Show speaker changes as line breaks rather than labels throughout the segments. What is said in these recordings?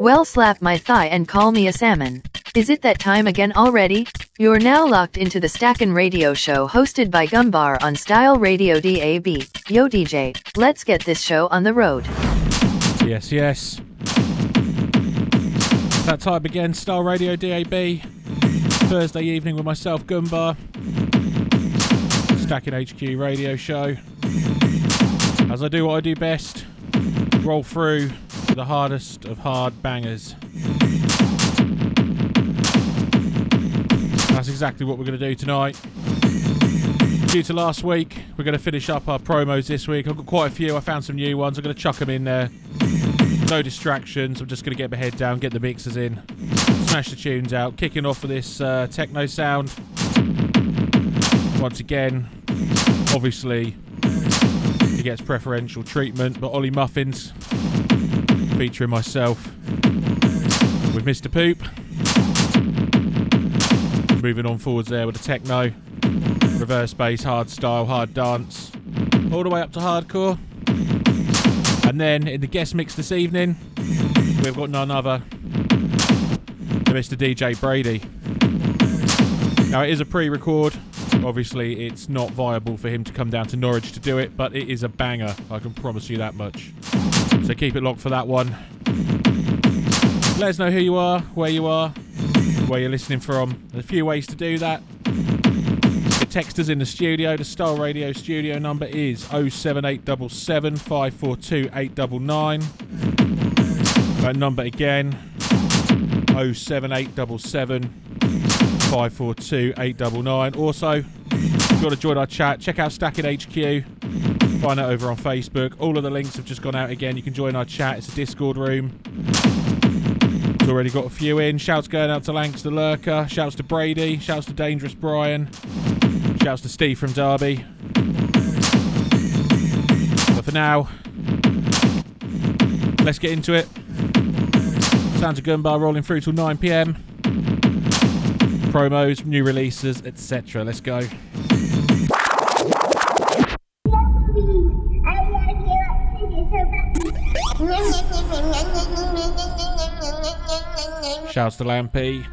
Well, slap my thigh and call me a salmon. Is it that time again already? You're now locked into the Stackin' Radio Show hosted by Gumbar on Style Radio DAB. Yo DJ, let's get this show on the road.
Yes, yes. That time again, Style Radio DAB. Thursday evening with myself, Gumbar. Stackin' HQ radio show. As I do what I do best, roll through the hardest of hard bangers. That's exactly what we're going to do tonight. Due to last week, we're going to finish up our promos this week. I've got quite a few. I found some new ones. I'm going to chuck them in there. No distractions. I'm just going to get my head down, get the mixers in, smash the tunes out. Kicking off with this uh, techno sound. Once again, obviously, gets preferential treatment, but Ollie Muffins featuring myself with Mr. Poop. Moving on forwards there with the techno, reverse bass, hard style, hard dance, all the way up to hardcore. And then in the guest mix this evening, we've got none other than Mr. DJ Brady. Now it is a pre-record. Mm. Obviously, it's not viable for him to come down to Norwich to do it, but it is a banger. I can promise you that much. So keep it locked for that one. Let us know who you are, where you are, where you're listening from. There's a few ways to do that. Text us in the studio. The Style Radio studio number is 07877 542 899. That number again 07877 542 899. Also, if you want to join our chat, check out Stackin' HQ. Find it over on Facebook. All of the links have just gone out again. You can join our chat. It's a Discord room. It's already got a few in. Shouts going out to Lanks the Lurker. Shouts to Brady. Shouts to Dangerous Brian. Shouts to Steve from Derby. But for now, let's get into it. Sounds of Gumbar rolling through till 9 pm. Promos, new releases, etc. Let's go. Shouts to Lampy.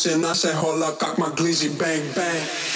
Dissing? I said, hola, cock my glizzy, bang, bang.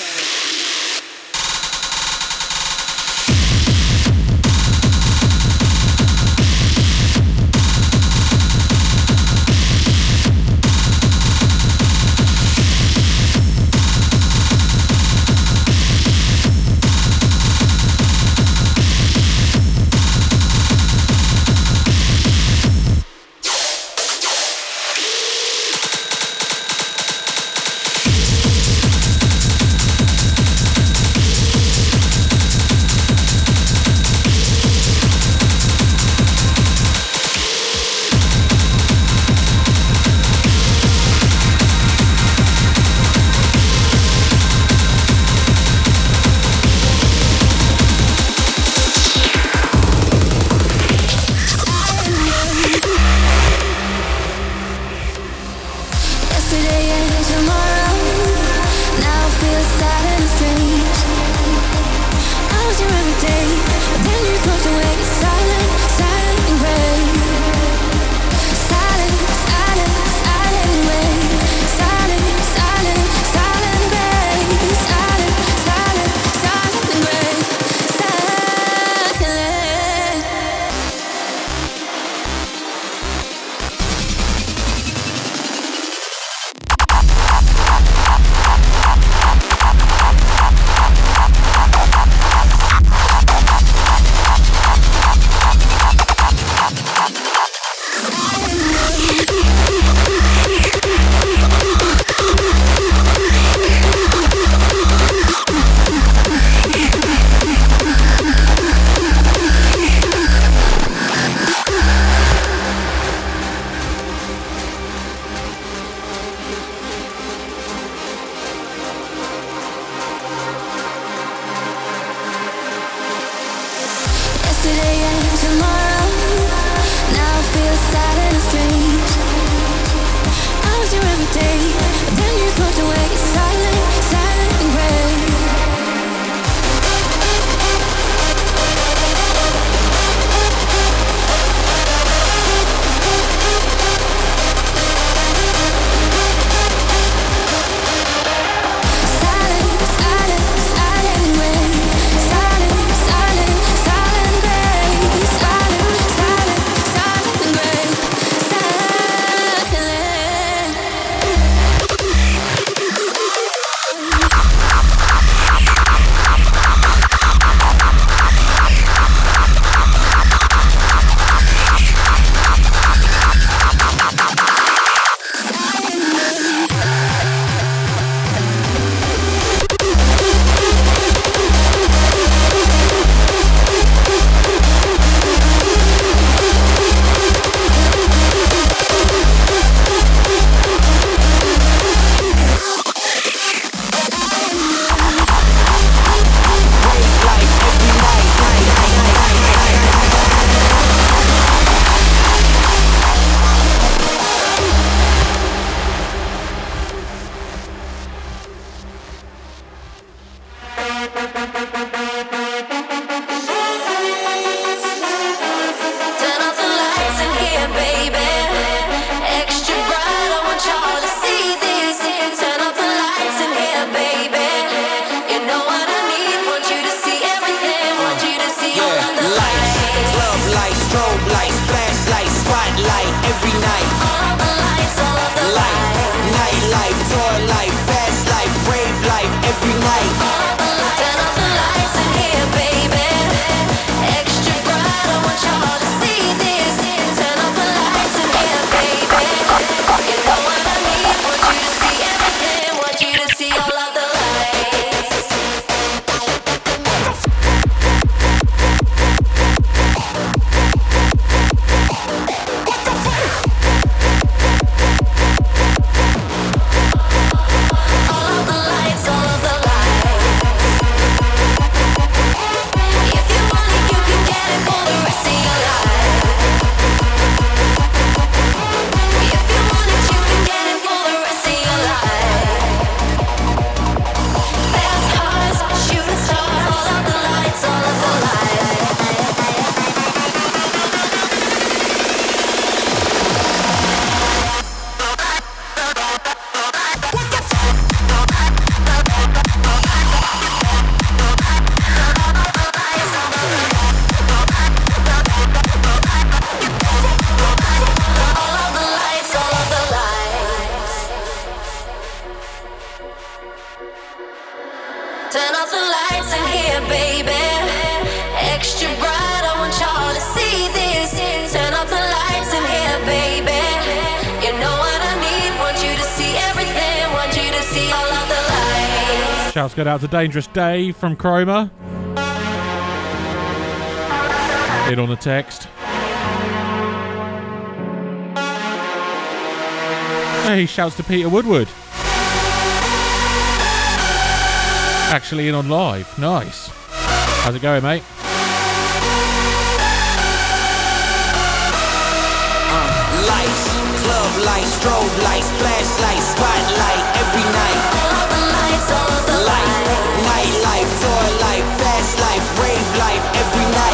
Shouts go out to Dangerous Day from Chroma. In on the text. Hey, shouts to Peter Woodward. Actually in on live. Nice. How's it going, mate?
Lights, club lights, strobe lights, flashlights, spotlight every night. every night.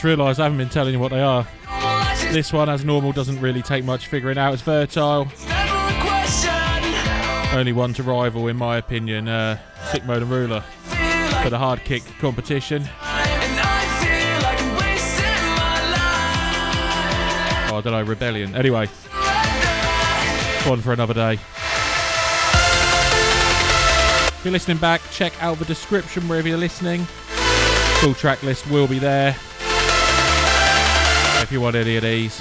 Just realised I haven't been telling you what they are. This one, as normal, doesn't really take much figuring out. It's fertile. Only one to rival, in my opinion, uh, Sick Mode and Ruler for the hard kick competition. Oh, I don't know, Rebellion. Anyway, one for another day. If you're listening back, check out the description wherever you're listening. Full track list will be there. If you want any of these.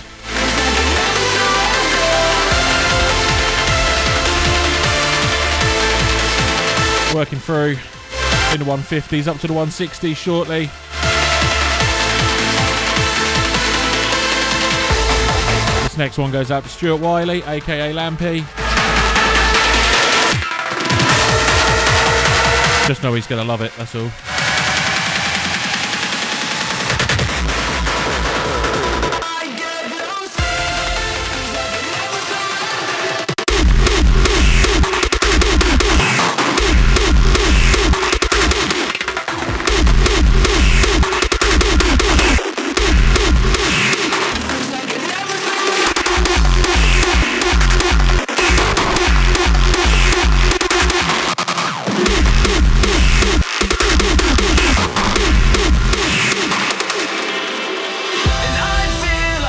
Working through in the 150s up to the 160s shortly. This next one goes out to Stuart Wiley, aka Lampy. Just know he's gonna love it, that's all.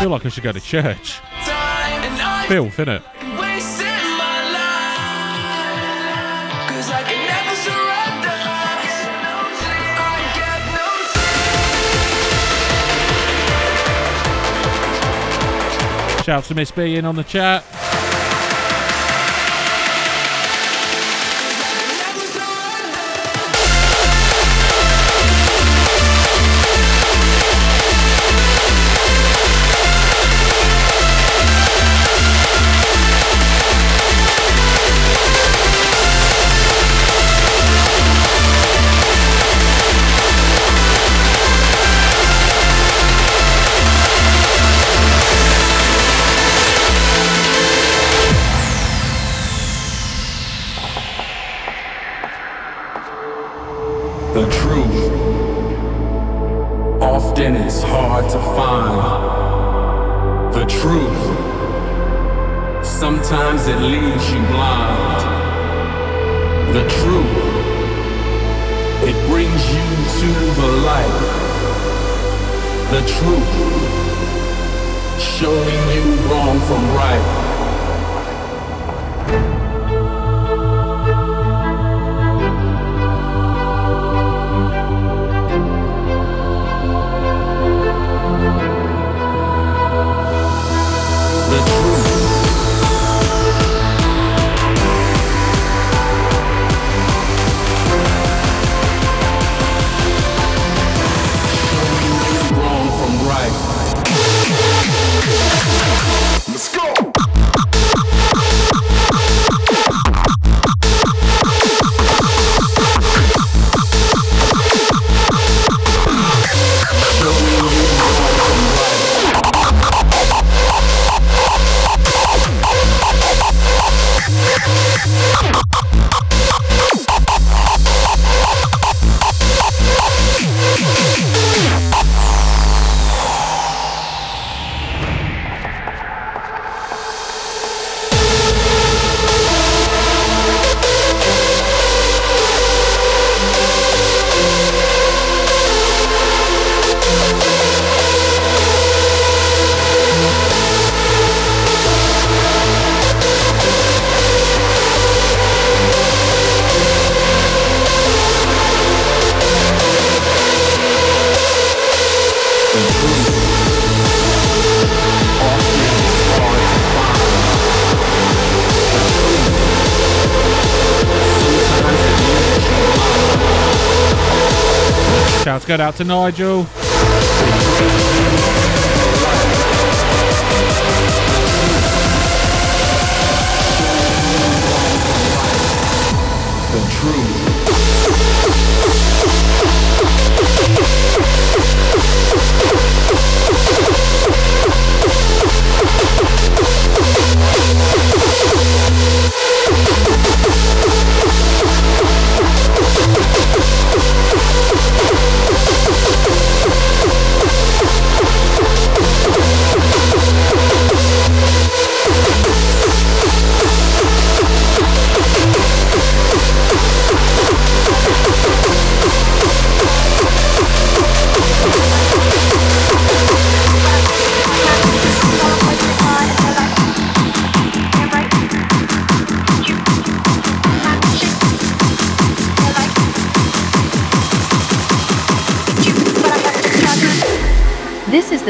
Feel like I should go to church. Filth, innit? Shouts to Miss B in on the chat. Out to Nigel.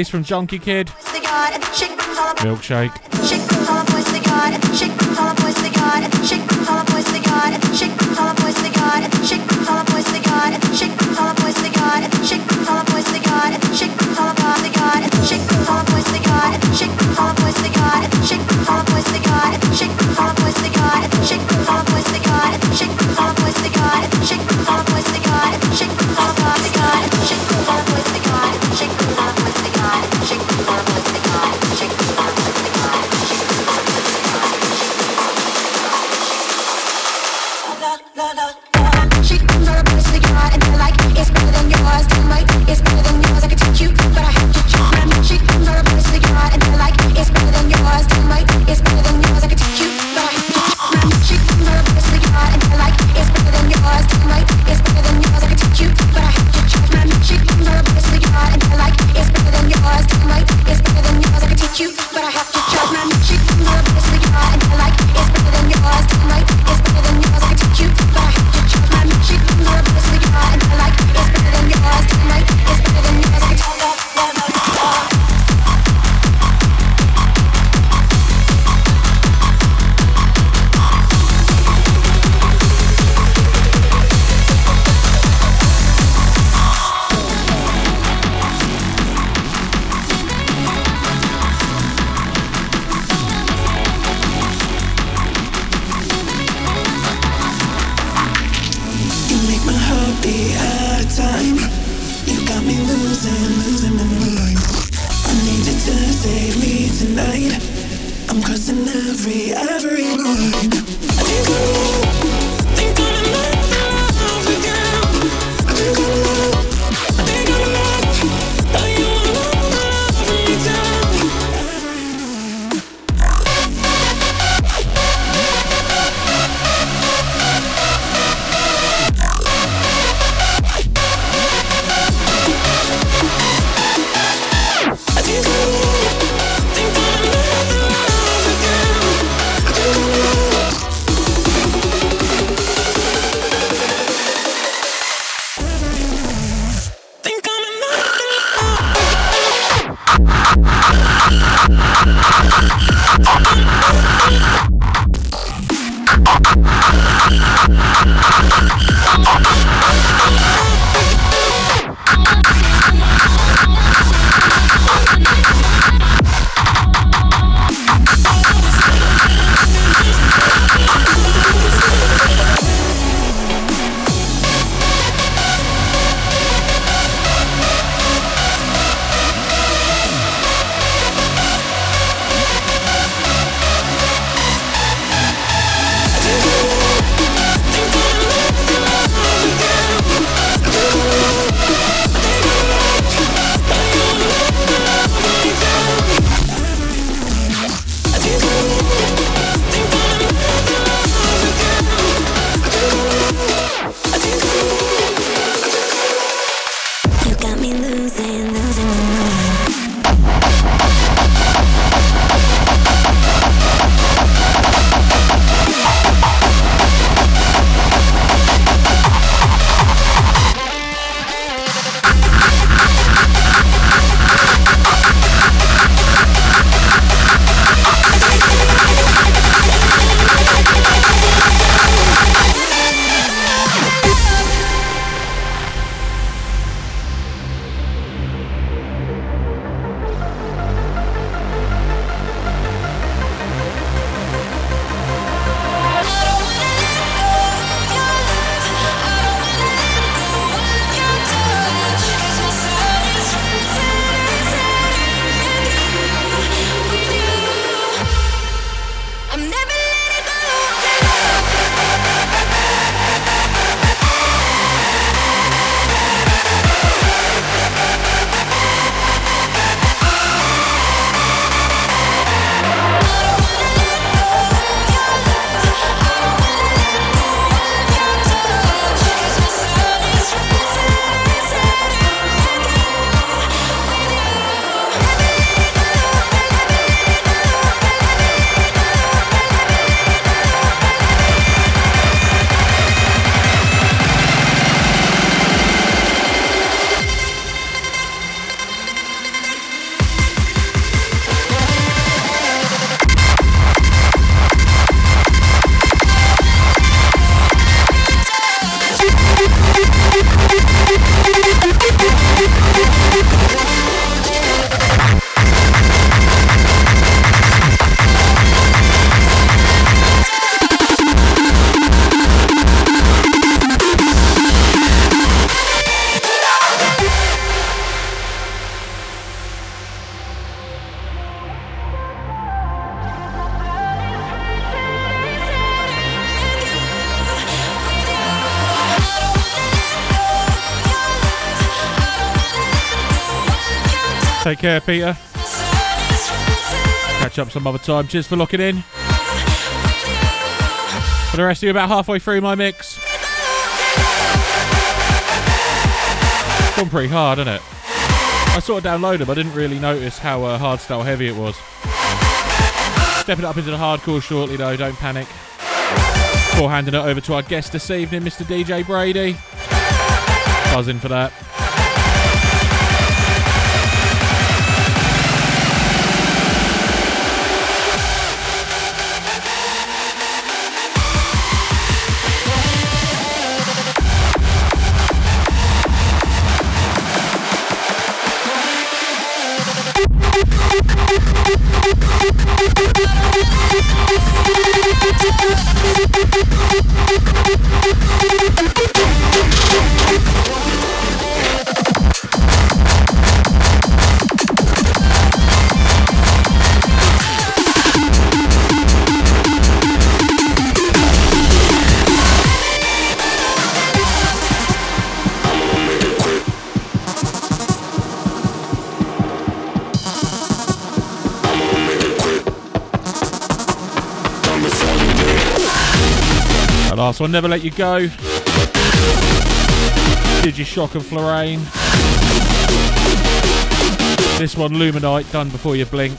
voice from Junkie Kid. Milkshake.
the
hard time. You got me losing, losing my mind. I need you to save me tonight. I'm crossing every, every line. Girl.
Take care, Peter. Catch up some other time. Cheers for locking in. For the rest of you, about halfway through my mix. It's gone pretty hard, isn't it? I sort of downloaded them. I didn't really notice how uh, hardstyle heavy it was. Stepping up into the hardcore shortly, though. Don't panic. Before handing it over to our guest this evening, Mr. DJ Brady. Buzzing for that. One, Never Let You Go. Digishock and Florane. This one, Luminite, done before you blink.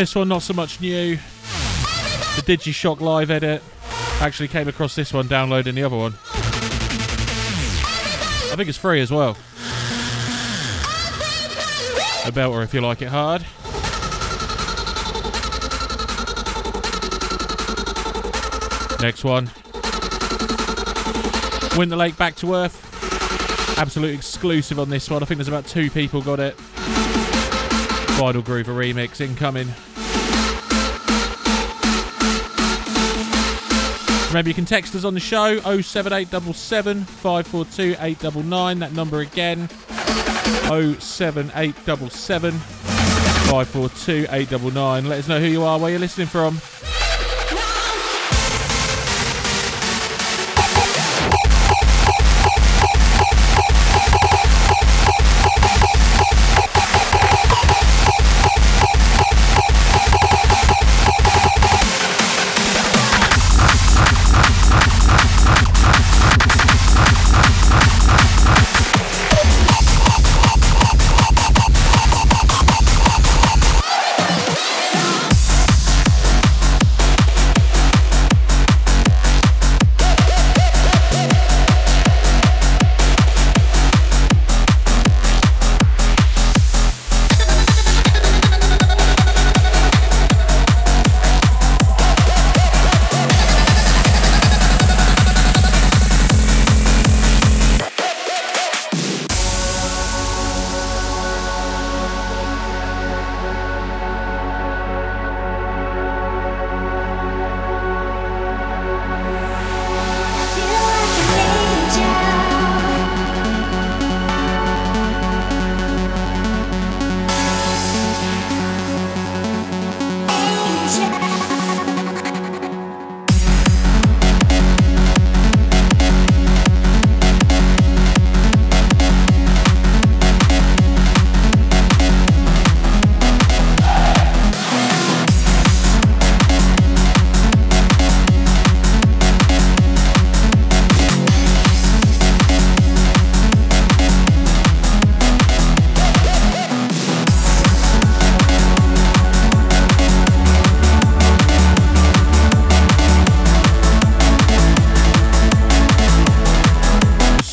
This one, not so much new. The Digishock live edit. Actually came across this one downloading the other one. I think it's free as well. A belter if you like it hard. Next one. Win the Lake Back to Earth. Absolute exclusive on this one. I think there's about two people got it. Vinyl Groover remix incoming. Remember, you can text us on the show 07877 542 899. That number again 07877 542 899. Let us know who you are, where you're listening from.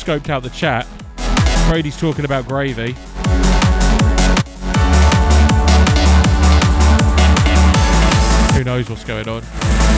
Scoped out the chat. Brady's talking about gravy. Who knows what's going on?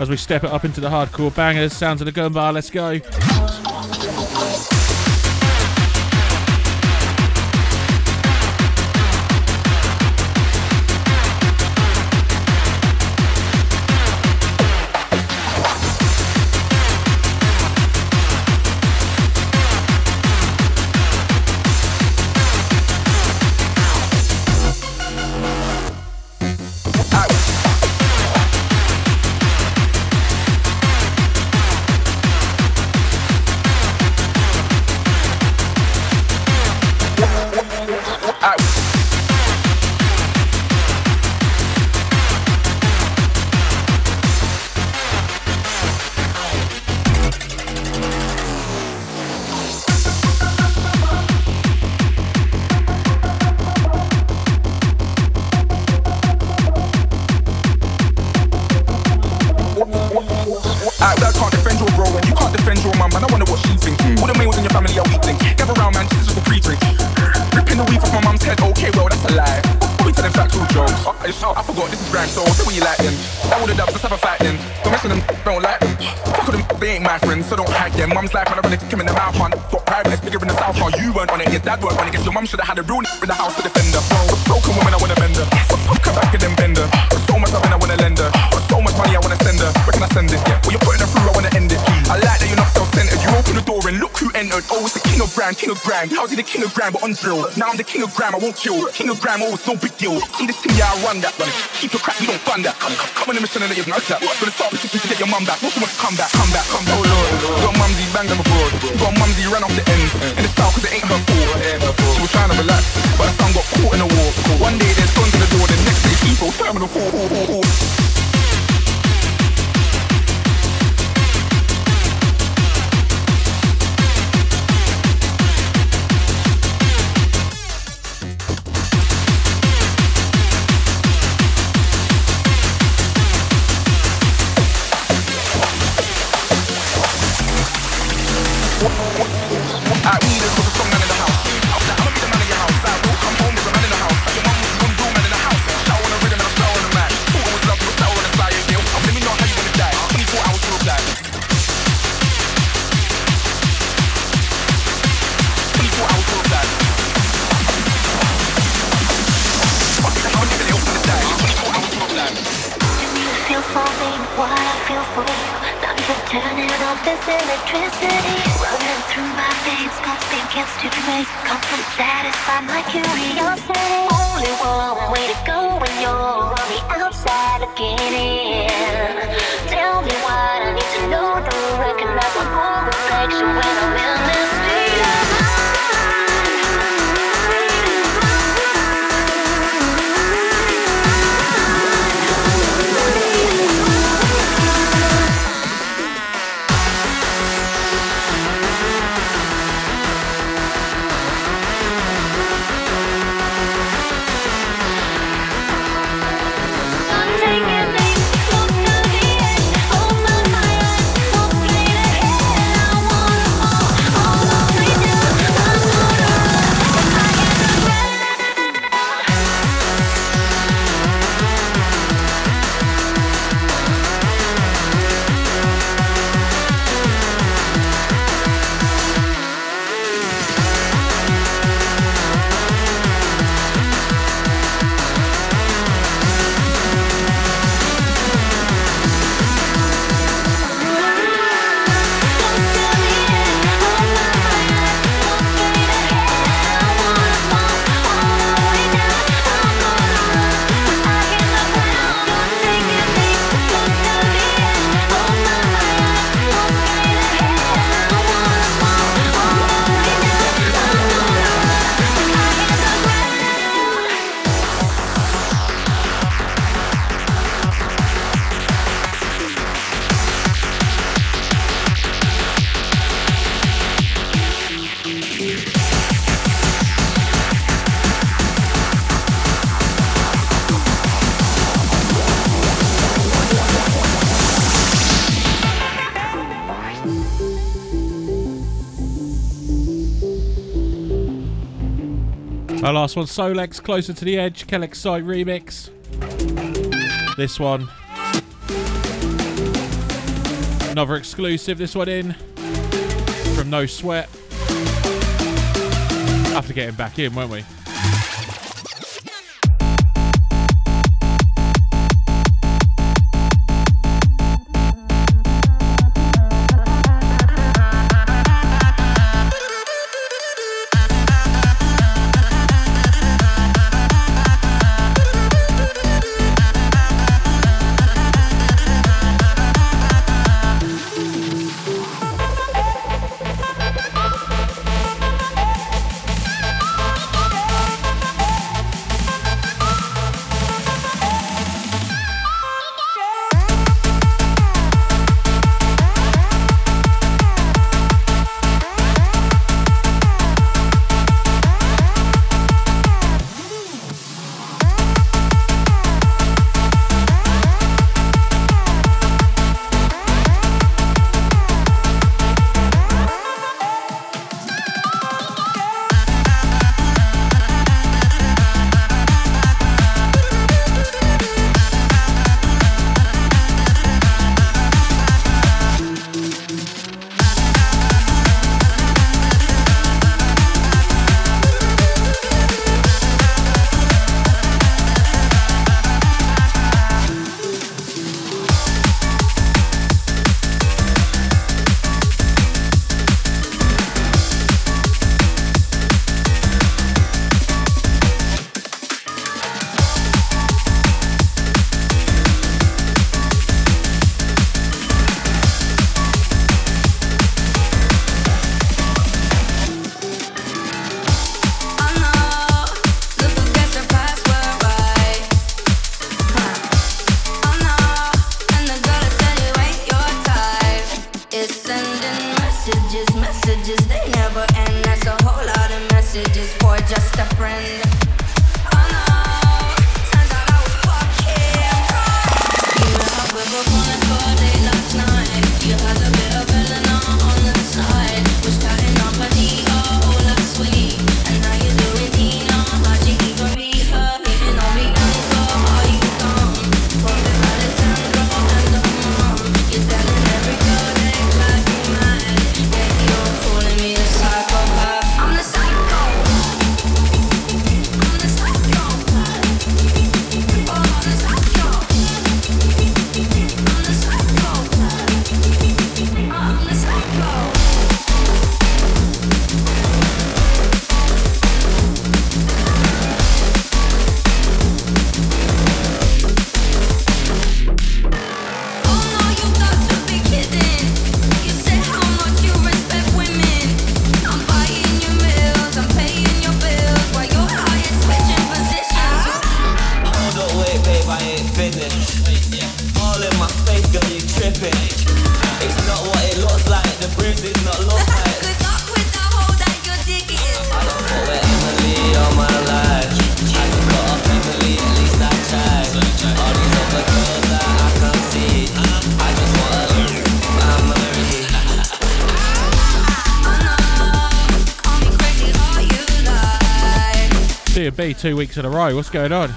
as we step it up into the hardcore bangers. Sounds of the Gumbar, let's go.
drill. Now I'm the king of grammar, won't kill. King of grammar, oh, it's no big deal. See this thing, yeah, I run that. Run it. Keep your crap, we don't fund that. Come, come, let me the you that you're not that. Gonna start petition to get your mum back. Not so much come back, come back, come back. Oh lord, got mumsy banged on the. Got mumsy ran off the end. One,
Solex, Closer to the Edge, Kellex Site remix. This one. Another exclusive, this one in. From No Sweat. After getting back in, won't we? Two weeks in a row. What's going on?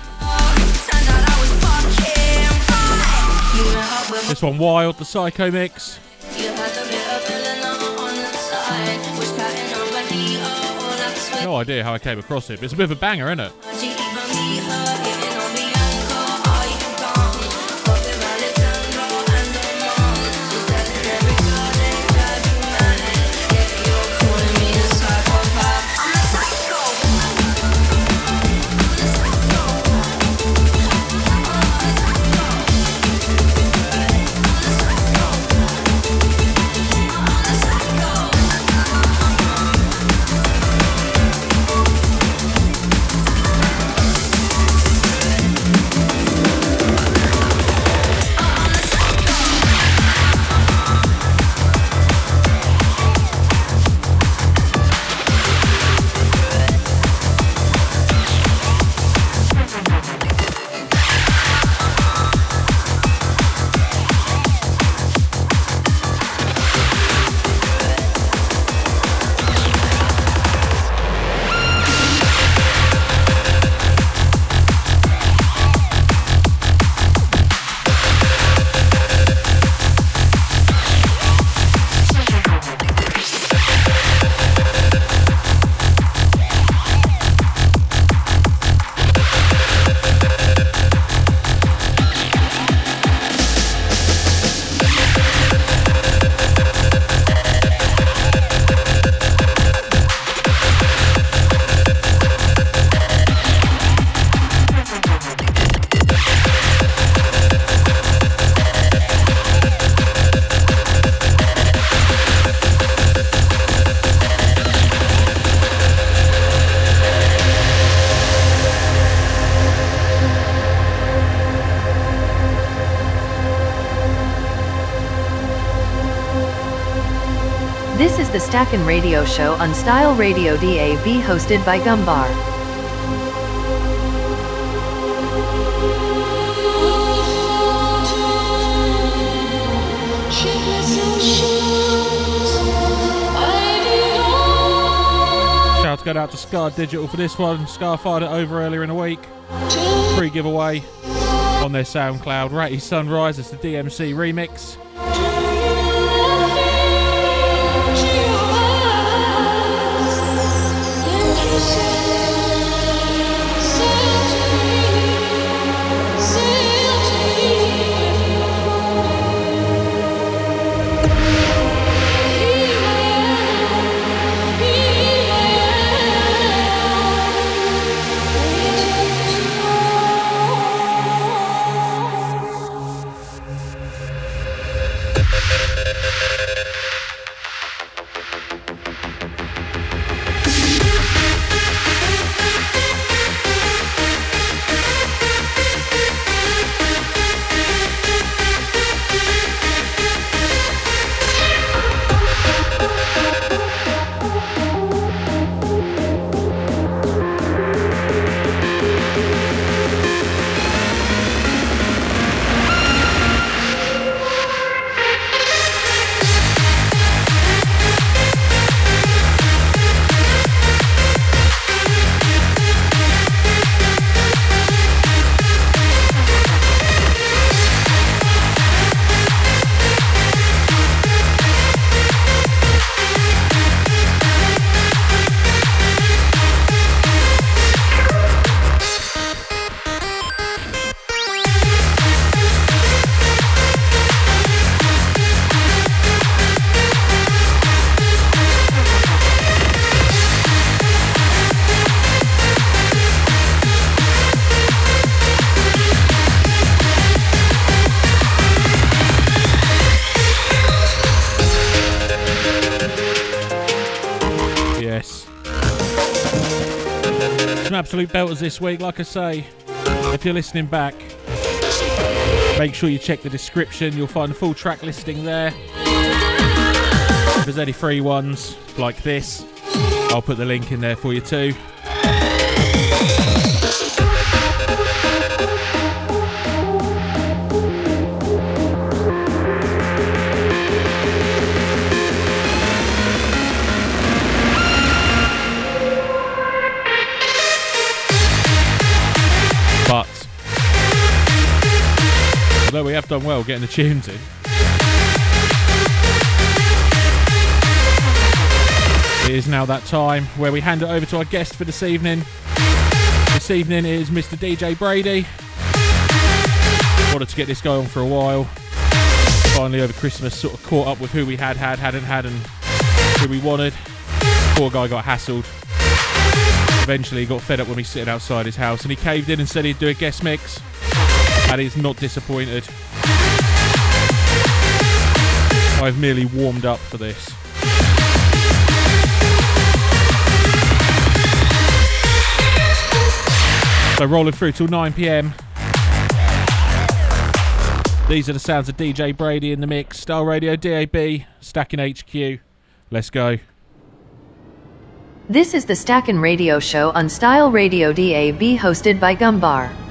This one, Wild, the Psycho mix. No idea how I came across it, but it's a bit of a banger, isn't it?
Is the Stackin' Radio Show on Style Radio DAB hosted by Gumbar.
Shouts go out to Scar Digital for this one. Scar fired it over earlier in the week. Free giveaway on their SoundCloud. Ratty Sunrise, it's the DMC remix. Yes. Belters this week, like I say. If you're listening back, make sure you check the description. You'll find the full track listing there. If there's any free ones like this, I'll put the link in there for you too. Done well getting the tunes in, it is now that time where we hand it over to our guest for this evening. This evening is Mr. DJ Brady. Wanted to get this guy on for a while. Finally, over Christmas, sort of caught up with who we had, had, hadn't had, and who we wanted. Poor guy got hassled. Eventually, got fed up when we sitting outside his house, and he caved in and said he'd do a guest mix. And he's not disappointed. I've merely warmed up for this. So rolling through till 9 pm. These are the sounds of DJ Brady in the mix. Style Radio DAB, Stacking HQ. Let's go.
This is the Stackin' Radio Show on Style Radio DAB hosted by Gumbar.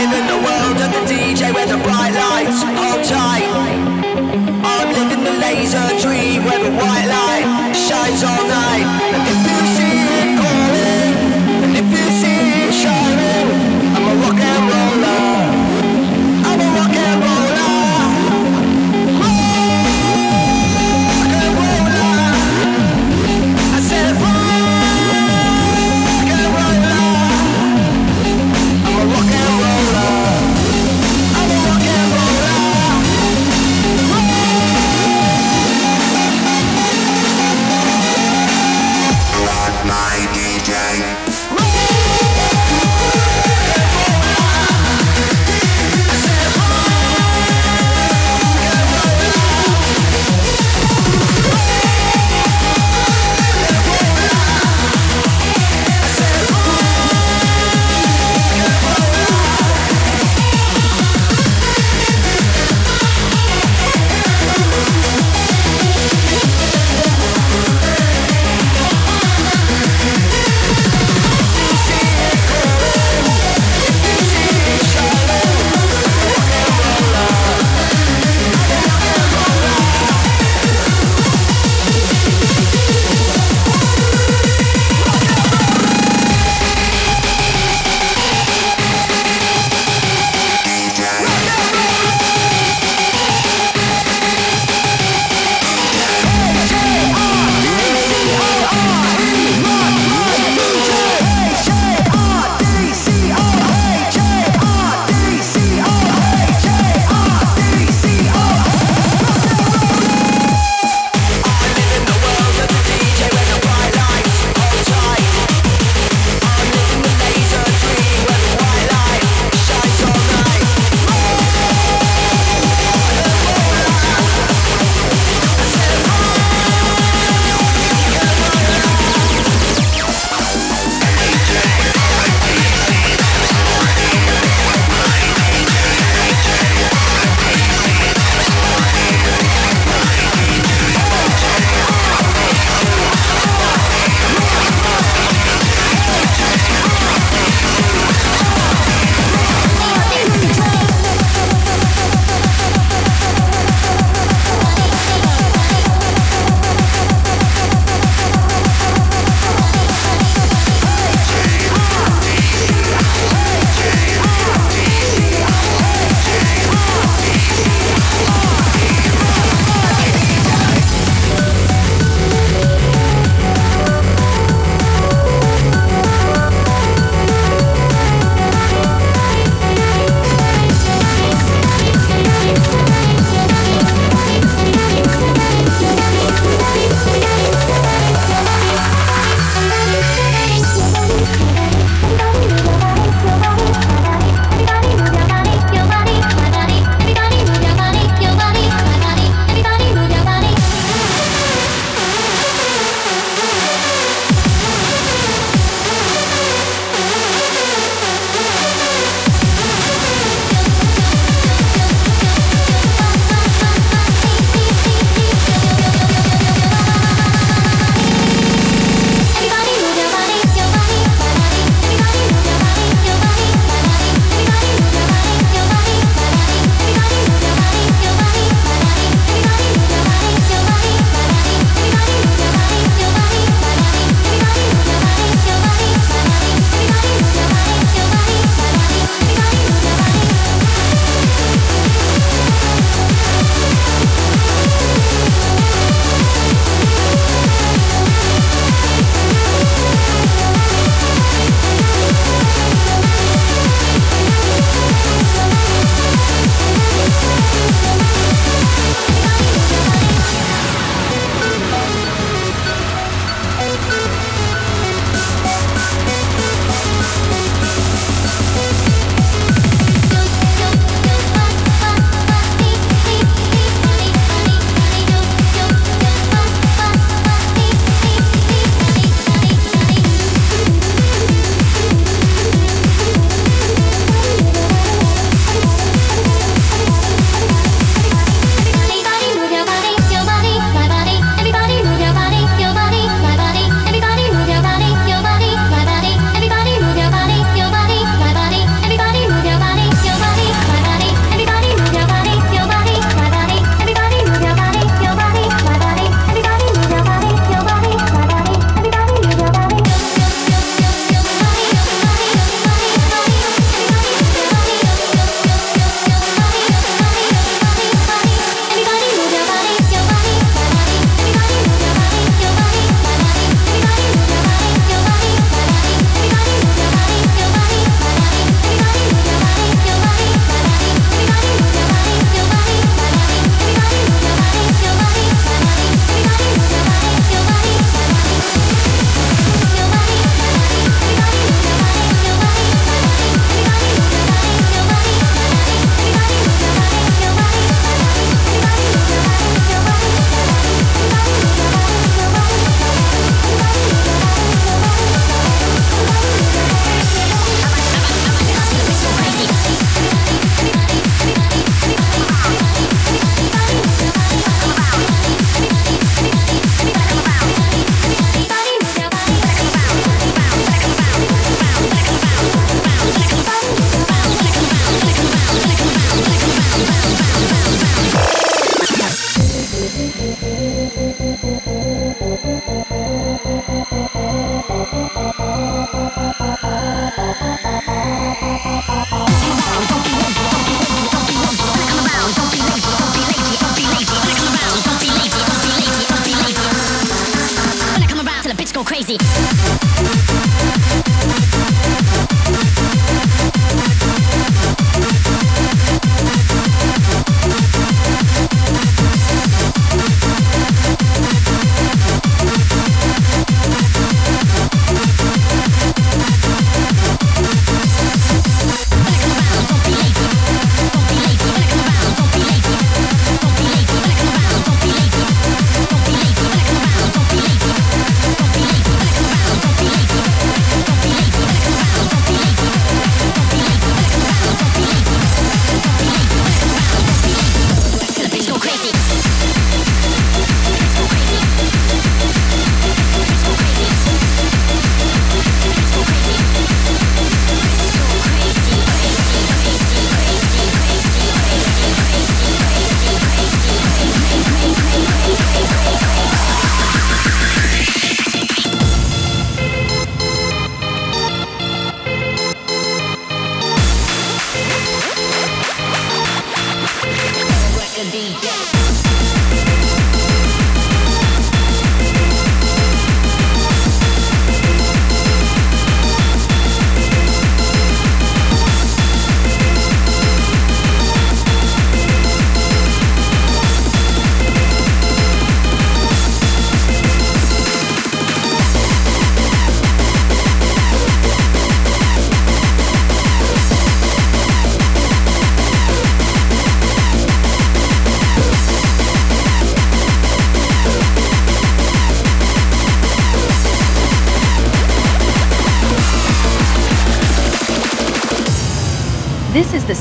live in the world and the DJ where the bright lights hold tight. I'm living the laser dream where the
white light shines all night. And if you see it calling, and if you
see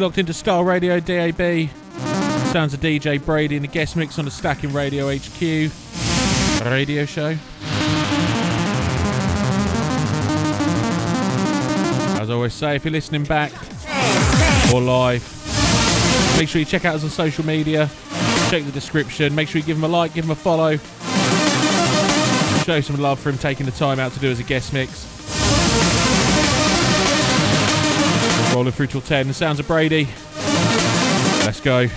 Locked into Style Radio DAB. Sounds of DJ Brady in the guest mix on the Stacking Radio HQ radio show. As I always say, if you're listening back or live, make sure you check out us on social media. Check the description. Make sure you give him a like, give him a follow. Show some love for him taking the time out to do as a guest mix. Rolling through till 10. The sounds of Brady. Let's go.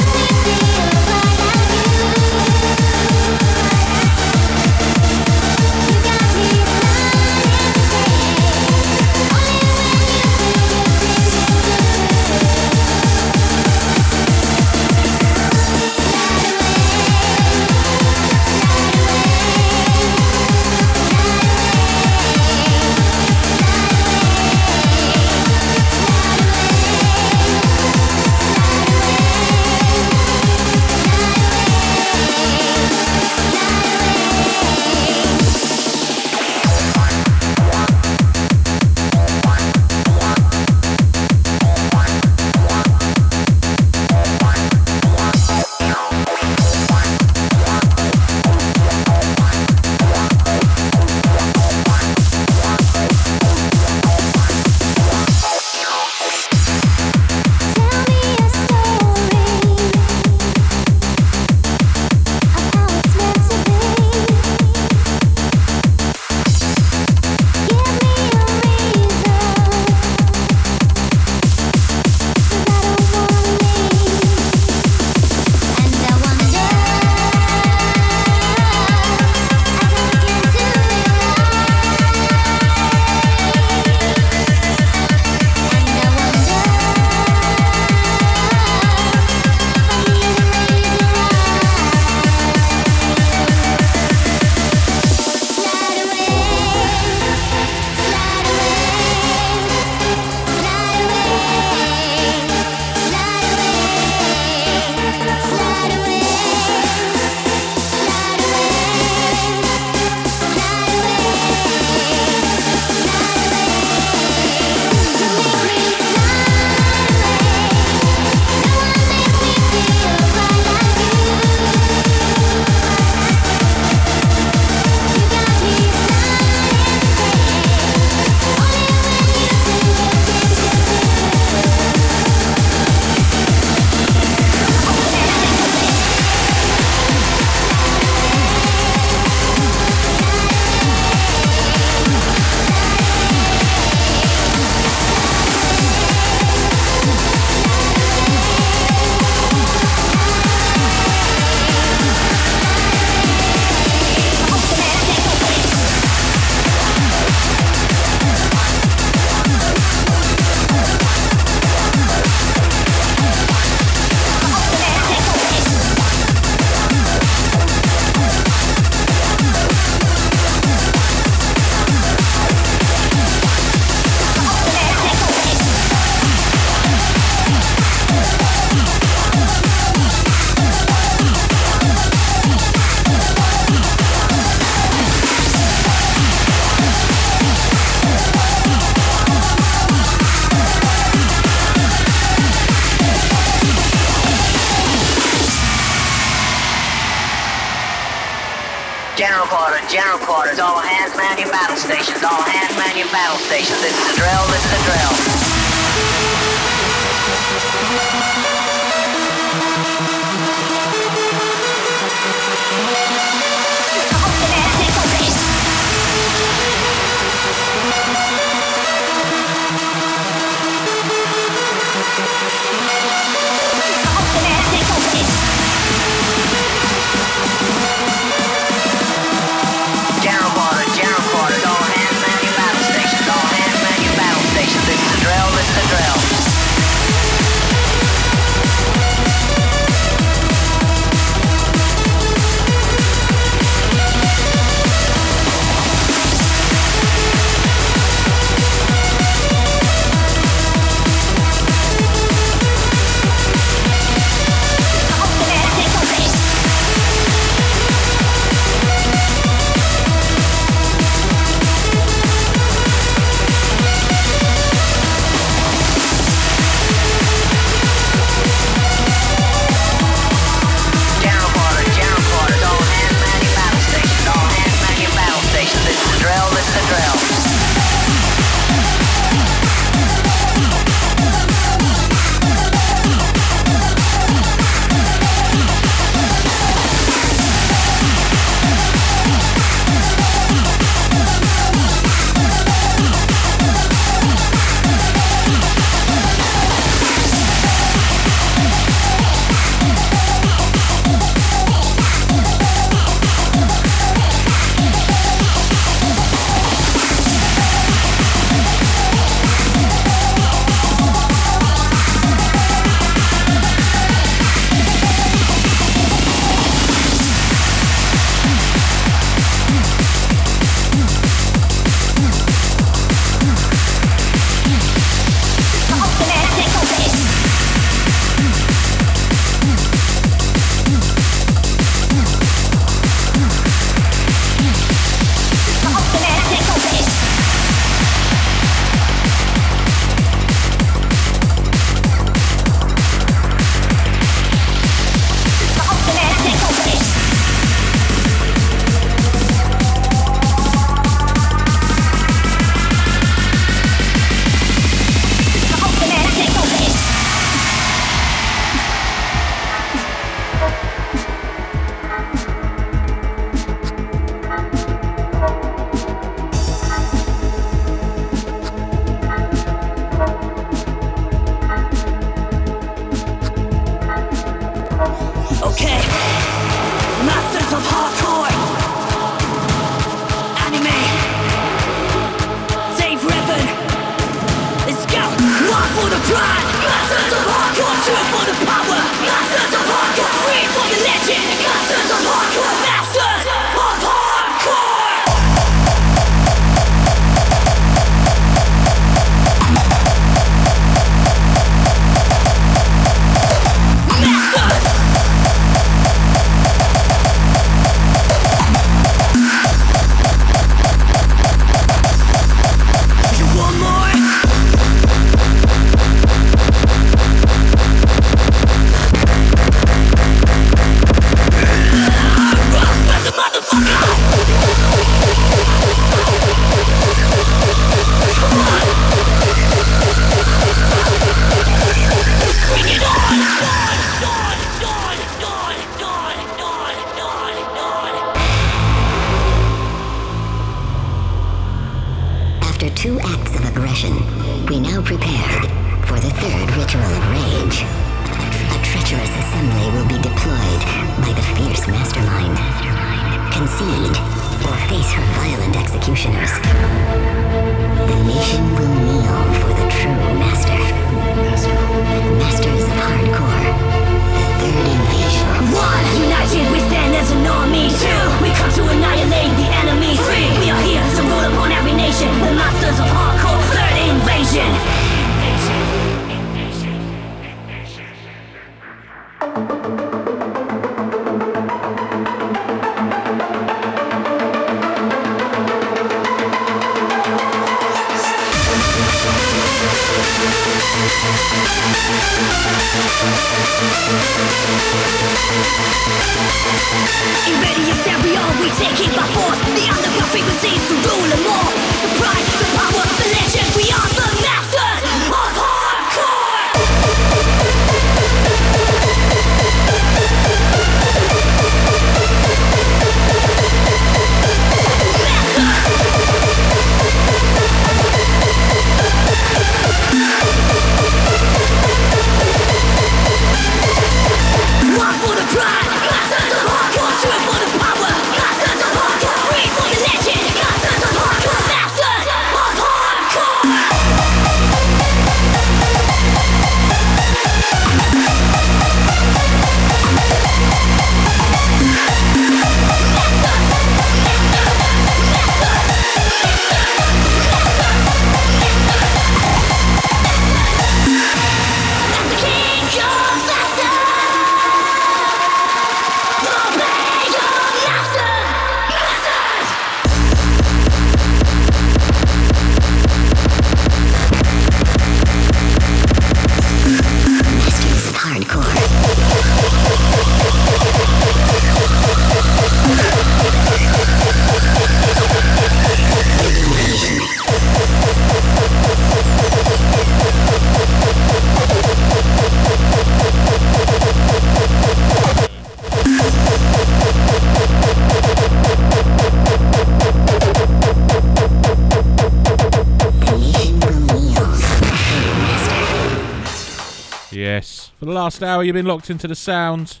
Last hour, you've been locked into the sounds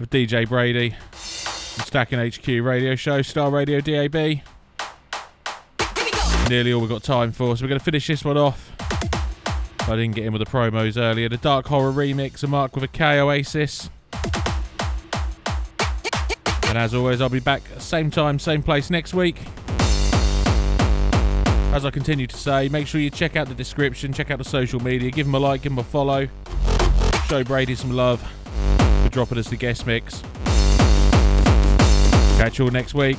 of DJ Brady, the Stacking HQ radio show, Star Radio DAB. Nearly all we've got time for, so we're going to finish this one off. I didn't get in with the promos earlier. The Dark Horror remix, a mark with a K Oasis. And as always, I'll be back same time, same place next week. As I continue to say, make sure you check out the description, check out the social media, give them a like, give them a follow. Show Brady some love for dropping us the guest mix. Catch you all next week.